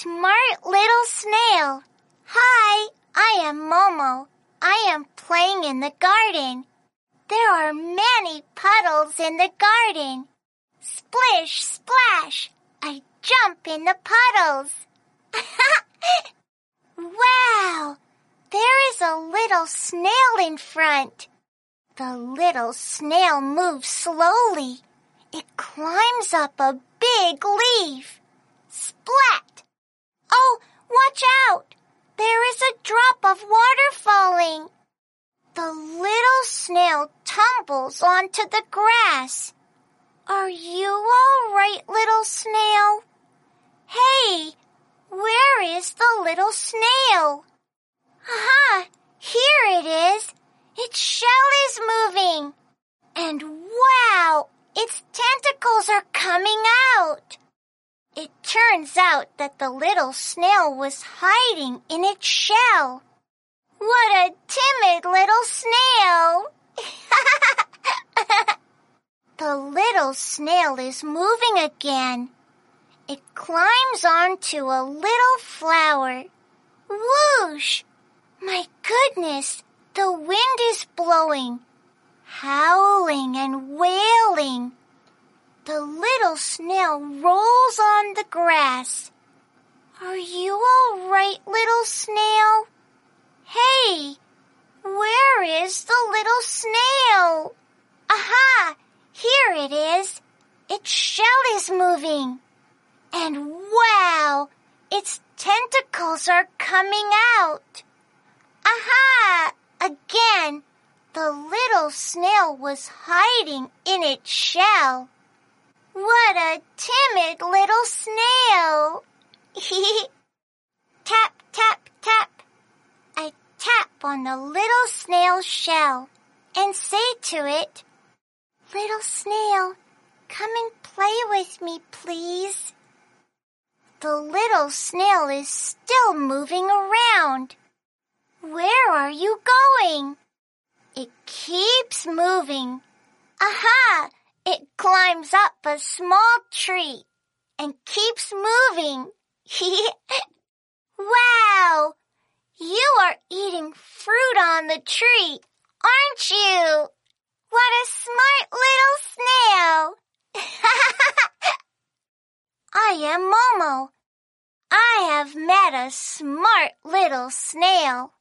smart little snail. Hi, I am Momo. I am playing in the garden. There are many puddles in the garden. Splish, splash. I jump in the puddles. wow! There is a little snail in front. The little snail moves slowly. It climbs up a big leaf. Splat! Oh, watch out! There is a drop of water falling. The little snail tumbles onto the grass. Are you all right, little snail? Hey, where is the little snail? Aha, here it is. Its shell is moving. And wow, its tentacles are coming out. Turns out that the little snail was hiding in its shell. What a timid little snail! the little snail is moving again. It climbs onto a little flower. Whoosh! My goodness, the wind is blowing, howling and wailing. The little snail rolls the grass. Are you all right, little snail? Hey, where is the little snail? Aha, here it is. Its shell is moving. And wow, its tentacles are coming out. Aha, again, the little snail was hiding in its shell. Timid little snail! tap, tap, tap. I tap on the little snail's shell and say to it, Little snail, come and play with me, please. The little snail is still moving around. Where are you going? It keeps moving. Aha! It climbs up a small tree and keeps moving. wow! You are eating fruit on the tree, aren't you? What a smart little snail! I am Momo. I have met a smart little snail.